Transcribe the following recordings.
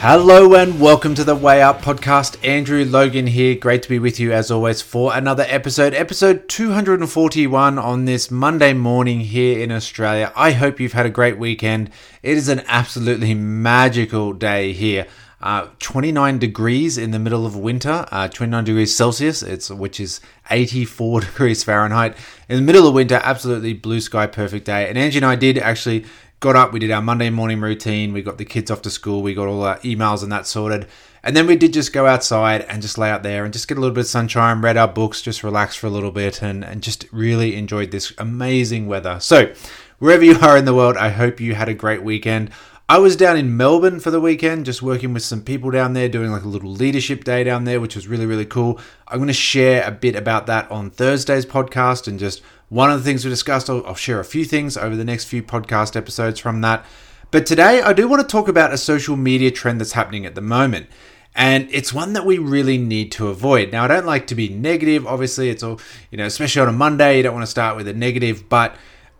Hello and welcome to the Way Out podcast. Andrew Logan here. Great to be with you as always for another episode, episode 241 on this Monday morning here in Australia. I hope you've had a great weekend. It is an absolutely magical day here. Uh, 29 degrees in the middle of winter, uh, 29 degrees Celsius, it's which is 84 degrees Fahrenheit. In the middle of winter, absolutely blue sky, perfect day. And Angie and I did actually got up, we did our Monday morning routine, we got the kids off to school, we got all our emails and that sorted. And then we did just go outside and just lay out there and just get a little bit of sunshine, read our books, just relax for a little bit, and, and just really enjoyed this amazing weather. So, wherever you are in the world, I hope you had a great weekend. I was down in Melbourne for the weekend, just working with some people down there, doing like a little leadership day down there, which was really, really cool. I'm going to share a bit about that on Thursday's podcast and just one of the things we discussed. I'll, I'll share a few things over the next few podcast episodes from that. But today, I do want to talk about a social media trend that's happening at the moment. And it's one that we really need to avoid. Now, I don't like to be negative. Obviously, it's all, you know, especially on a Monday, you don't want to start with a negative, but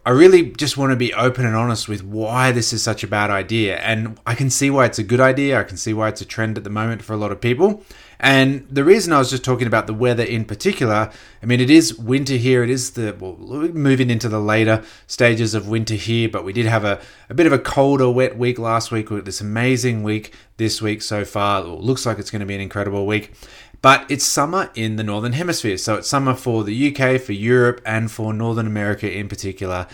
I really just want to be open and honest with why this is such a bad idea. And I can see why it's a good idea. I can see why it's a trend at the moment for a lot of people. And the reason I was just talking about the weather in particular, I mean, it is winter here. It is the, well, moving into the later stages of winter here, but we did have a, a bit of a colder, wet week last week. We this amazing week this week so far. It looks like it's going to be an incredible week. But it's summer in the Northern Hemisphere. So it's summer for the UK, for Europe, and for Northern America in particular.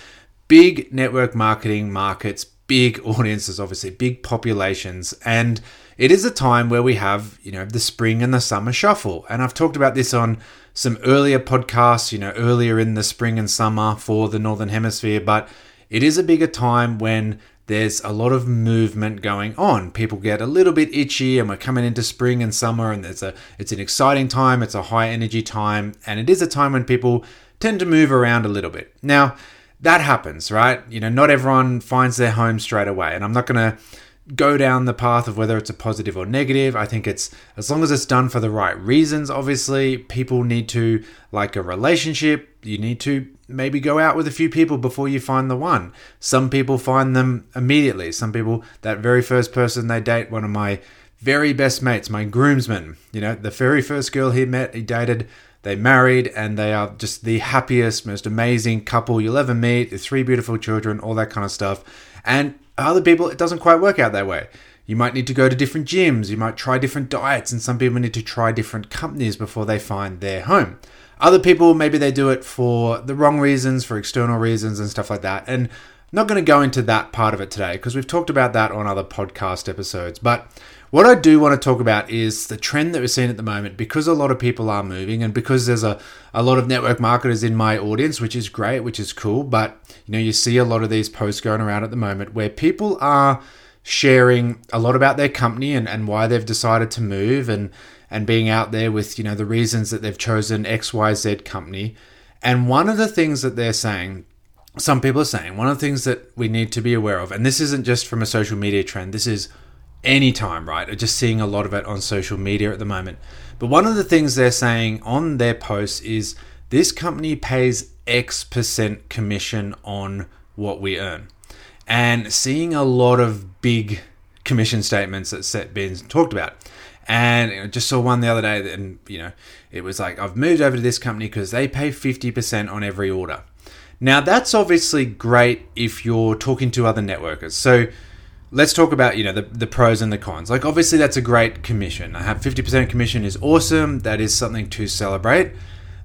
Big network marketing markets, big audiences, obviously, big populations. And it is a time where we have, you know, the spring and the summer shuffle. And I've talked about this on some earlier podcasts, you know, earlier in the spring and summer for the Northern Hemisphere. But it is a bigger time when there's a lot of movement going on. People get a little bit itchy and we're coming into spring and summer and it's a it's an exciting time, it's a high energy time, and it is a time when people tend to move around a little bit. Now, that happens, right? You know, not everyone finds their home straight away. And I'm not going to go down the path of whether it's a positive or negative. I think it's as long as it's done for the right reasons, obviously, people need to like a relationship, you need to maybe go out with a few people before you find the one. Some people find them immediately. Some people that very first person they date, one of my very best mates, my groomsmen, you know, the very first girl he met, he dated, they married and they are just the happiest, most amazing couple you'll ever meet. The three beautiful children, all that kind of stuff. And other people, it doesn't quite work out that way. You might need to go to different gyms, you might try different diets, and some people need to try different companies before they find their home. Other people, maybe they do it for the wrong reasons, for external reasons, and stuff like that. And not going to go into that part of it today because we've talked about that on other podcast episodes. But what I do want to talk about is the trend that we're seeing at the moment because a lot of people are moving and because there's a, a lot of network marketers in my audience, which is great, which is cool. But you know, you see a lot of these posts going around at the moment where people are sharing a lot about their company and, and why they've decided to move and and being out there with you know the reasons that they've chosen XYZ company. And one of the things that they're saying some people are saying one of the things that we need to be aware of, and this isn't just from a social media trend, this is any time, right? Or just seeing a lot of it on social media at the moment. But one of the things they're saying on their posts is this company pays X percent commission on what we earn. And seeing a lot of big commission statements that set been talked about. And I just saw one the other day, and you know, it was like, I've moved over to this company because they pay 50% on every order. Now, that's obviously great if you're talking to other networkers. So, let's talk about you know the, the pros and the cons like obviously that's a great commission i have 50% commission is awesome that is something to celebrate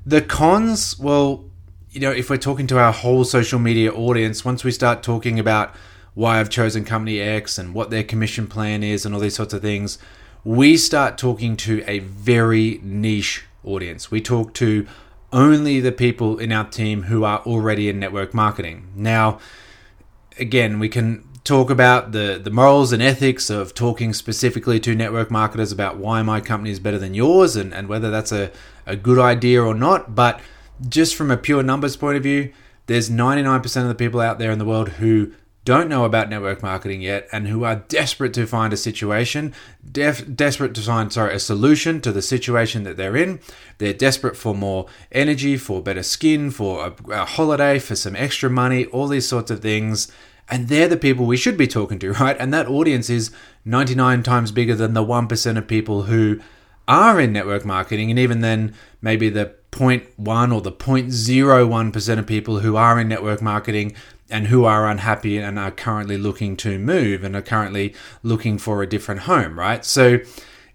the cons well you know if we're talking to our whole social media audience once we start talking about why i've chosen company x and what their commission plan is and all these sorts of things we start talking to a very niche audience. We talk to only the people in our team who are already in network marketing. Now, again, we can talk about the, the morals and ethics of talking specifically to network marketers about why my company is better than yours and, and whether that's a, a good idea or not. But just from a pure numbers point of view, there's 99% of the people out there in the world who don't know about network marketing yet and who are desperate to find a situation, def- desperate to find sorry a solution to the situation that they're in. They're desperate for more energy, for better skin, for a, a holiday, for some extra money, all these sorts of things. And they're the people we should be talking to, right? And that audience is 99 times bigger than the 1% of people who are in network marketing. And even then, maybe the 0.1 or the 0.01% of people who are in network marketing and who are unhappy and are currently looking to move and are currently looking for a different home, right? So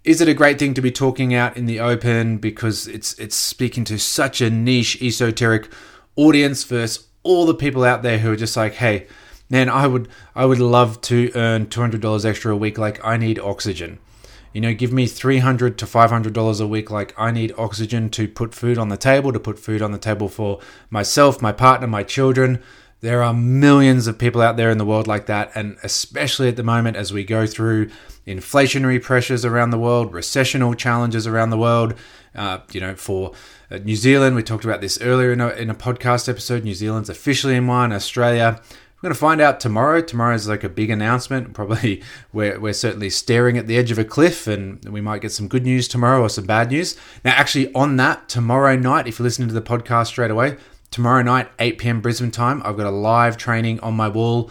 is it a great thing to be talking out in the open because it's it's speaking to such a niche esoteric audience versus all the people out there who are just like, hey, man, I would I would love to earn two hundred dollars extra a week. Like I need oxygen. You know, give me three hundred to five hundred dollars a week. Like I need oxygen to put food on the table, to put food on the table for myself, my partner, my children. There are millions of people out there in the world like that, and especially at the moment as we go through inflationary pressures around the world, recessional challenges around the world. Uh, you know, for uh, New Zealand, we talked about this earlier in a, in a podcast episode. New Zealand's officially in one. Australia, we're going to find out tomorrow. Tomorrow is like a big announcement. Probably we're, we're certainly staring at the edge of a cliff, and we might get some good news tomorrow or some bad news. Now, actually, on that, tomorrow night, if you're listening to the podcast straight away, Tomorrow night, 8 p.m. Brisbane time, I've got a live training on my wall.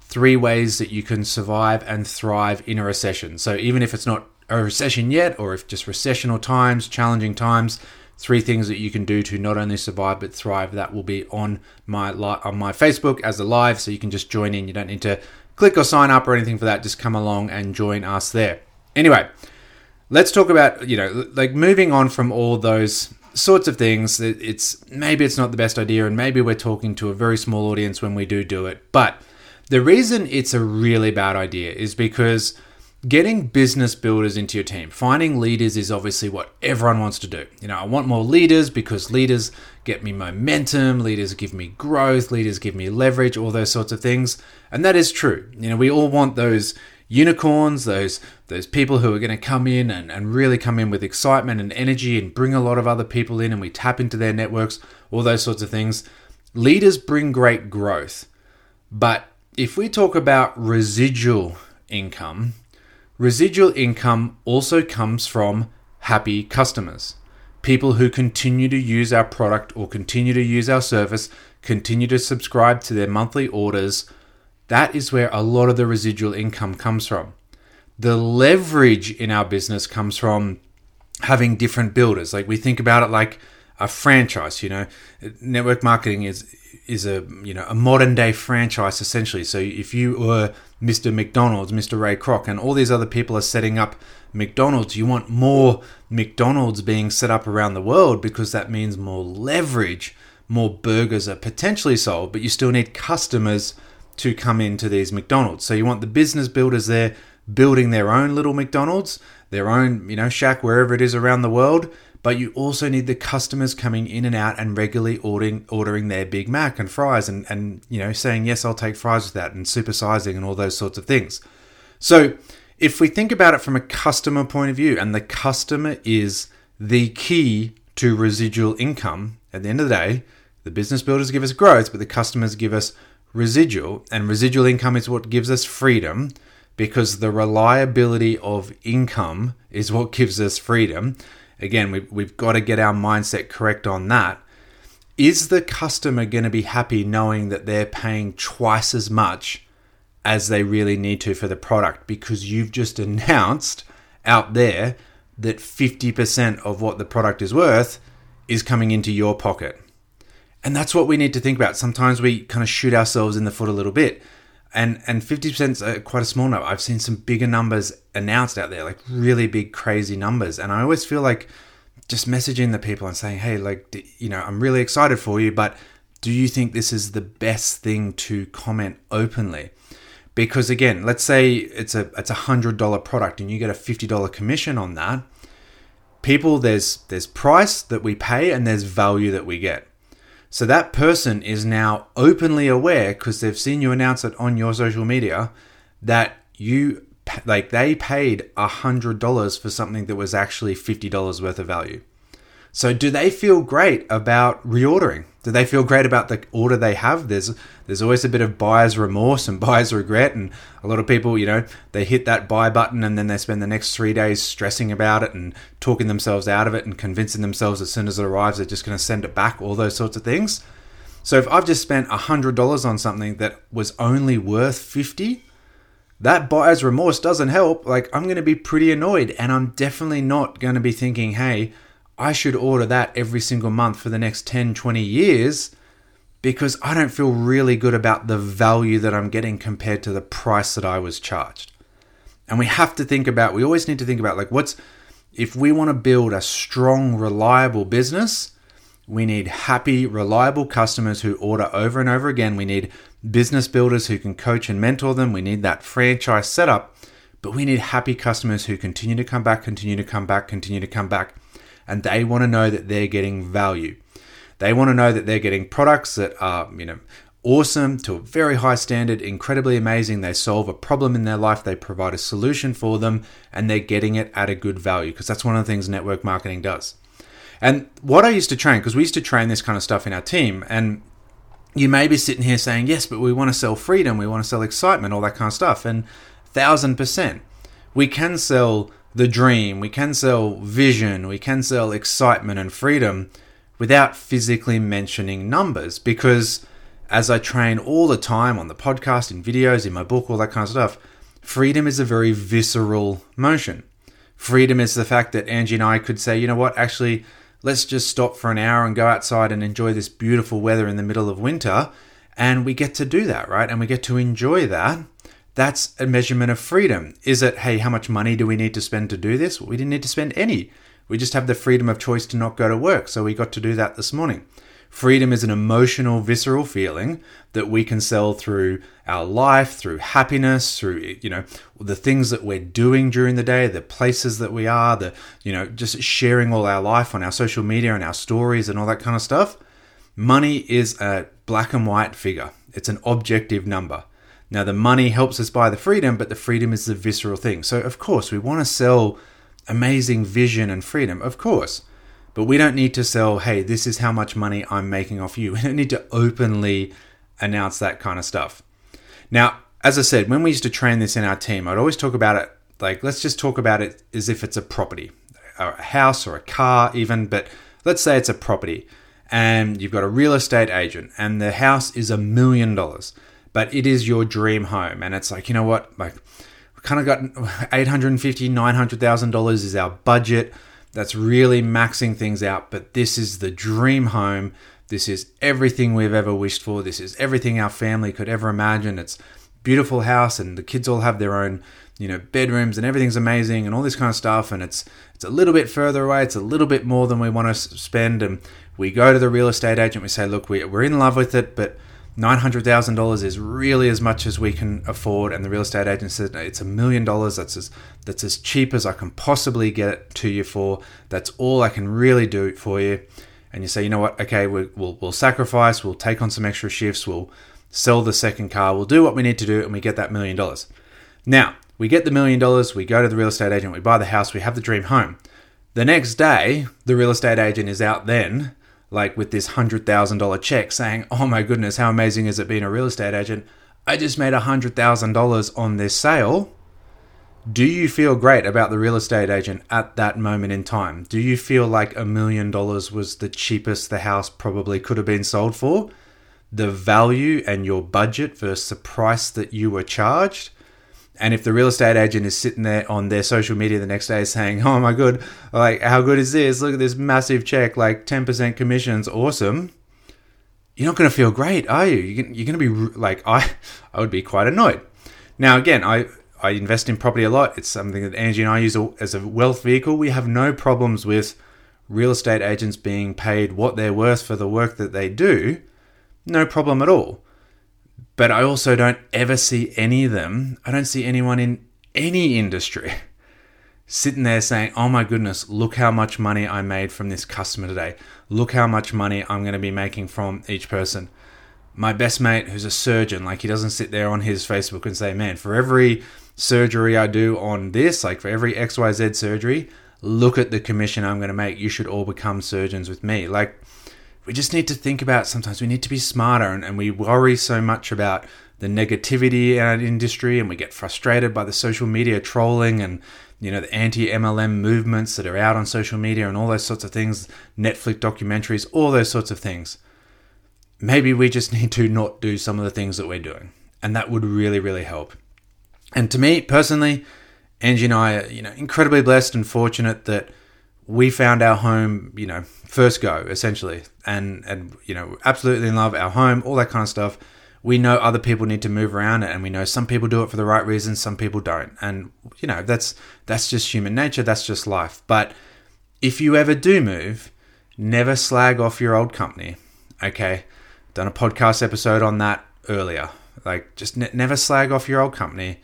Three ways that you can survive and thrive in a recession. So, even if it's not a recession yet, or if just recessional times, challenging times, three things that you can do to not only survive but thrive. That will be on my on my Facebook as a live, so you can just join in. You don't need to click or sign up or anything for that. Just come along and join us there. Anyway, let's talk about you know like moving on from all those sorts of things. It's maybe it's not the best idea, and maybe we're talking to a very small audience when we do do it. But the reason it's a really bad idea is because getting business builders into your team, finding leaders is obviously what everyone wants to do. You know, I want more leaders because leaders get me momentum, leaders give me growth, leaders give me leverage, all those sorts of things. And that is true. You know, we all want those unicorns, those those people who are going to come in and, and really come in with excitement and energy and bring a lot of other people in and we tap into their networks, all those sorts of things. Leaders bring great growth. But if we talk about residual income, residual income also comes from happy customers. People who continue to use our product or continue to use our service, continue to subscribe to their monthly orders that is where a lot of the residual income comes from. The leverage in our business comes from having different builders. Like we think about it like a franchise, you know, network marketing is is a you know a modern day franchise essentially. So if you were Mr. McDonald's, Mr. Ray Kroc, and all these other people are setting up McDonald's, you want more McDonald's being set up around the world because that means more leverage, more burgers are potentially sold, but you still need customers to come into these McDonald's. So you want the business builders there building their own little McDonald's, their own, you know, shack wherever it is around the world, but you also need the customers coming in and out and regularly ordering ordering their Big Mac and fries and and you know saying yes, I'll take fries with that and supersizing and all those sorts of things. So, if we think about it from a customer point of view and the customer is the key to residual income, at the end of the day, the business builders give us growth, but the customers give us residual, and residual income is what gives us freedom because the reliability of income is what gives us freedom. Again, we've, we've got to get our mindset correct on that. Is the customer going to be happy knowing that they're paying twice as much as they really need to for the product because you've just announced out there that 50% of what the product is worth is coming into your pocket? And that's what we need to think about. Sometimes we kind of shoot ourselves in the foot a little bit. And and 50% is quite a small number. I've seen some bigger numbers announced out there, like really big, crazy numbers. And I always feel like just messaging the people and saying, hey, like, you know, I'm really excited for you, but do you think this is the best thing to comment openly? Because again, let's say it's a it's a hundred dollar product and you get a fifty dollar commission on that. People, there's there's price that we pay and there's value that we get. So that person is now openly aware because they've seen you announce it on your social media that you like they paid a hundred dollars for something that was actually fifty dollars worth of value. So, do they feel great about reordering? Do they feel great about the order they have? There's there's always a bit of buyer's remorse and buyer's regret, and a lot of people, you know, they hit that buy button and then they spend the next three days stressing about it and talking themselves out of it and convincing themselves as soon as it arrives they're just going to send it back. All those sorts of things. So if I've just spent hundred dollars on something that was only worth fifty, that buyer's remorse doesn't help. Like I'm going to be pretty annoyed, and I'm definitely not going to be thinking, hey I should order that every single month for the next 10, 20 years because I don't feel really good about the value that I'm getting compared to the price that I was charged. And we have to think about, we always need to think about like what's, if we want to build a strong, reliable business, we need happy, reliable customers who order over and over again. We need business builders who can coach and mentor them. We need that franchise setup, but we need happy customers who continue to come back, continue to come back, continue to come back and they want to know that they're getting value. They want to know that they're getting products that are, you know, awesome to a very high standard, incredibly amazing. They solve a problem in their life, they provide a solution for them, and they're getting it at a good value because that's one of the things network marketing does. And what I used to train, because we used to train this kind of stuff in our team, and you may be sitting here saying, yes, but we want to sell freedom, we want to sell excitement, all that kind of stuff. And thousand percent, we can sell the dream, we can sell vision, we can sell excitement and freedom without physically mentioning numbers because as I train all the time on the podcast, in videos, in my book, all that kind of stuff, freedom is a very visceral motion. Freedom is the fact that Angie and I could say, you know what, actually, let's just stop for an hour and go outside and enjoy this beautiful weather in the middle of winter. And we get to do that, right? And we get to enjoy that that's a measurement of freedom. Is it, hey, how much money do we need to spend to do this? Well, we didn't need to spend any. We just have the freedom of choice to not go to work. So we got to do that this morning. Freedom is an emotional, visceral feeling that we can sell through our life, through happiness, through, you know, the things that we're doing during the day, the places that we are, the, you know, just sharing all our life on our social media and our stories and all that kind of stuff. Money is a black and white figure. It's an objective number. Now, the money helps us buy the freedom, but the freedom is the visceral thing. So, of course, we want to sell amazing vision and freedom, of course. But we don't need to sell, hey, this is how much money I'm making off you. We don't need to openly announce that kind of stuff. Now, as I said, when we used to train this in our team, I'd always talk about it like, let's just talk about it as if it's a property, a house or a car, even. But let's say it's a property and you've got a real estate agent and the house is a million dollars but it is your dream home. And it's like, you know what? Like, we kind of got $850,000, $900,000 is our budget. That's really maxing things out. But this is the dream home. This is everything we've ever wished for. This is everything our family could ever imagine. It's beautiful house and the kids all have their own you know bedrooms and everything's amazing and all this kind of stuff and it's it's a little bit further away it's a little bit more than we want to spend and we go to the real estate agent we say look we, we're in love with it but $900,000 is really as much as we can afford. And the real estate agent said, it's a million dollars. That's as, that's as cheap as I can possibly get it to you for. That's all I can really do for you. And you say, you know what? Okay, we, will we'll sacrifice. We'll take on some extra shifts. We'll sell the second car. We'll do what we need to do. And we get that million dollars. Now, we get the million dollars. We go to the real estate agent. We buy the house. We have the dream home. The next day, the real estate agent is out then like with this $100,000 check saying, oh my goodness, how amazing is it being a real estate agent? I just made $100,000 on this sale. Do you feel great about the real estate agent at that moment in time? Do you feel like a million dollars was the cheapest the house probably could have been sold for? The value and your budget versus the price that you were charged? And if the real estate agent is sitting there on their social media the next day saying, "Oh my god, like how good is this? Look at this massive check, like ten percent commissions, awesome." You're not going to feel great, are you? You're going to be like I, I would be quite annoyed. Now again, I I invest in property a lot. It's something that Angie and I use as a wealth vehicle. We have no problems with real estate agents being paid what they're worth for the work that they do. No problem at all. But I also don't ever see any of them, I don't see anyone in any industry sitting there saying, Oh my goodness, look how much money I made from this customer today. Look how much money I'm going to be making from each person. My best mate, who's a surgeon, like he doesn't sit there on his Facebook and say, Man, for every surgery I do on this, like for every XYZ surgery, look at the commission I'm going to make. You should all become surgeons with me. Like, we just need to think about sometimes we need to be smarter and, and we worry so much about the negativity in our industry and we get frustrated by the social media trolling and you know the anti-MLM movements that are out on social media and all those sorts of things, Netflix documentaries, all those sorts of things. Maybe we just need to not do some of the things that we're doing, and that would really, really help. And to me personally, Angie and I are you know incredibly blessed and fortunate that we found our home, you know, first go essentially, and and you know absolutely in love our home, all that kind of stuff we know other people need to move around it and we know some people do it for the right reasons some people don't. And you know that's that's just human nature that's just life. But if you ever do move never slag off your old company okay? Done a podcast episode on that earlier. Like just ne- never slag off your old company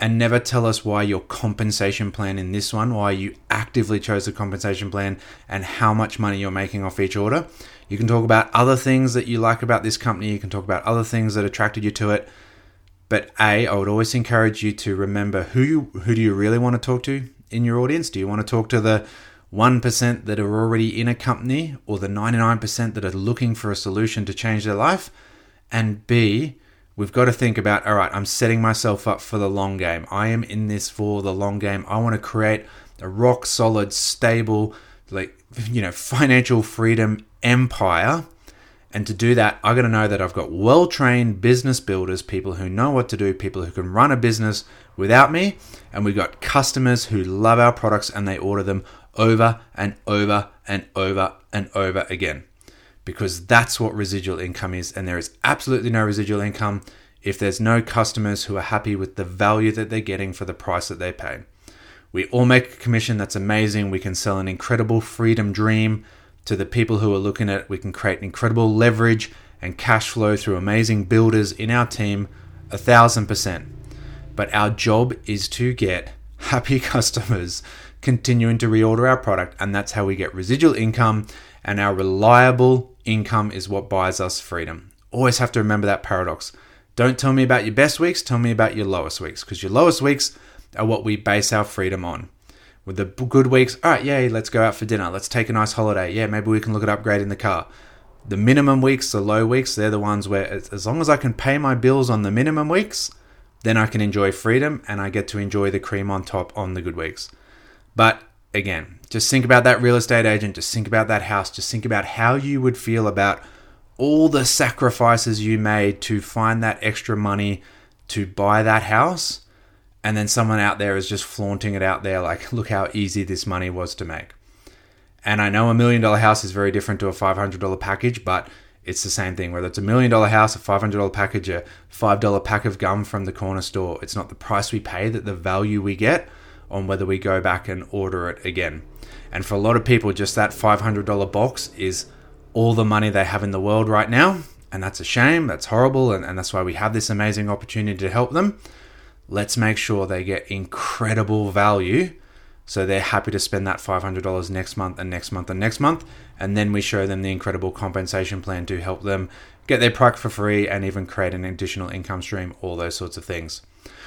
and never tell us why your compensation plan in this one, why you actively chose the compensation plan, and how much money you're making off each order. You can talk about other things that you like about this company, you can talk about other things that attracted you to it. But A, I would always encourage you to remember who you, who do you really want to talk to in your audience? Do you want to talk to the 1% that are already in a company or the 99% that are looking for a solution to change their life? And B, we've got to think about all right, I'm setting myself up for the long game. I am in this for the long game. I want to create a rock solid, stable, like, you know, financial freedom empire. And to do that, I got to know that I've got well trained business builders, people who know what to do, people who can run a business without me. And we've got customers who love our products and they order them over and over and over and over again because that's what residual income is. And there is absolutely no residual income if there's no customers who are happy with the value that they're getting for the price that they pay. We all make a commission that's amazing. We can sell an incredible freedom dream to the people who are looking at it. We can create incredible leverage and cash flow through amazing builders in our team, a thousand percent. But our job is to get happy customers continuing to reorder our product, and that's how we get residual income and our reliable income is what buys us freedom. Always have to remember that paradox. Don't tell me about your best weeks, tell me about your lowest weeks, because your lowest weeks are what we base our freedom on. With the good weeks, all right, yay, let's go out for dinner, let's take a nice holiday. Yeah, maybe we can look at upgrading the car. The minimum weeks, the low weeks, they're the ones where as long as I can pay my bills on the minimum weeks, then I can enjoy freedom and I get to enjoy the cream on top on the good weeks. But again, just think about that real estate agent, just think about that house, just think about how you would feel about all the sacrifices you made to find that extra money to buy that house. And then someone out there is just flaunting it out there like, look how easy this money was to make. And I know a million dollar house is very different to a $500 package, but it's the same thing. Whether it's a million dollar house, a $500 package, a $5 pack of gum from the corner store, it's not the price we pay that the value we get on whether we go back and order it again. And for a lot of people, just that $500 box is all the money they have in the world right now. And that's a shame, that's horrible, and, and that's why we have this amazing opportunity to help them. Let's make sure they get incredible value so they're happy to spend that $500 next month and next month and next month. And then we show them the incredible compensation plan to help them get their product for free and even create an additional income stream, all those sorts of things.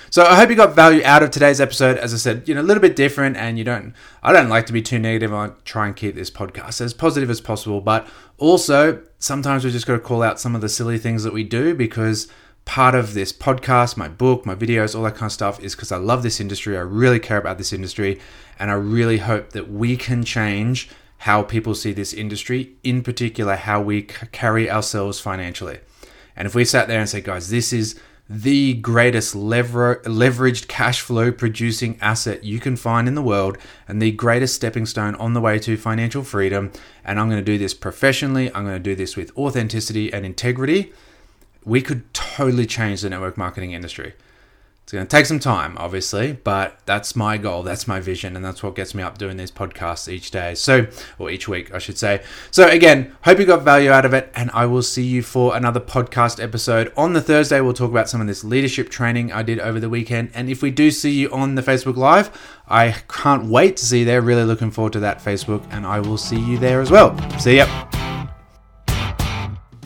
So I hope you got value out of today's episode. As I said, you know, a little bit different, and you don't. I don't like to be too negative. I try and keep this podcast as positive as possible, but also sometimes we just got to call out some of the silly things that we do because part of this podcast, my book, my videos, all that kind of stuff is because I love this industry. I really care about this industry, and I really hope that we can change how people see this industry, in particular, how we c- carry ourselves financially. And if we sat there and said, guys, this is the greatest lever- leveraged cash flow producing asset you can find in the world and the greatest stepping stone on the way to financial freedom. And I'm going to do this professionally, I'm going to do this with authenticity and integrity. We could totally change the network marketing industry. It's going to take some time, obviously, but that's my goal. That's my vision. And that's what gets me up doing these podcasts each day. So, or each week, I should say. So, again, hope you got value out of it. And I will see you for another podcast episode. On the Thursday, we'll talk about some of this leadership training I did over the weekend. And if we do see you on the Facebook Live, I can't wait to see you there. Really looking forward to that Facebook. And I will see you there as well. See ya.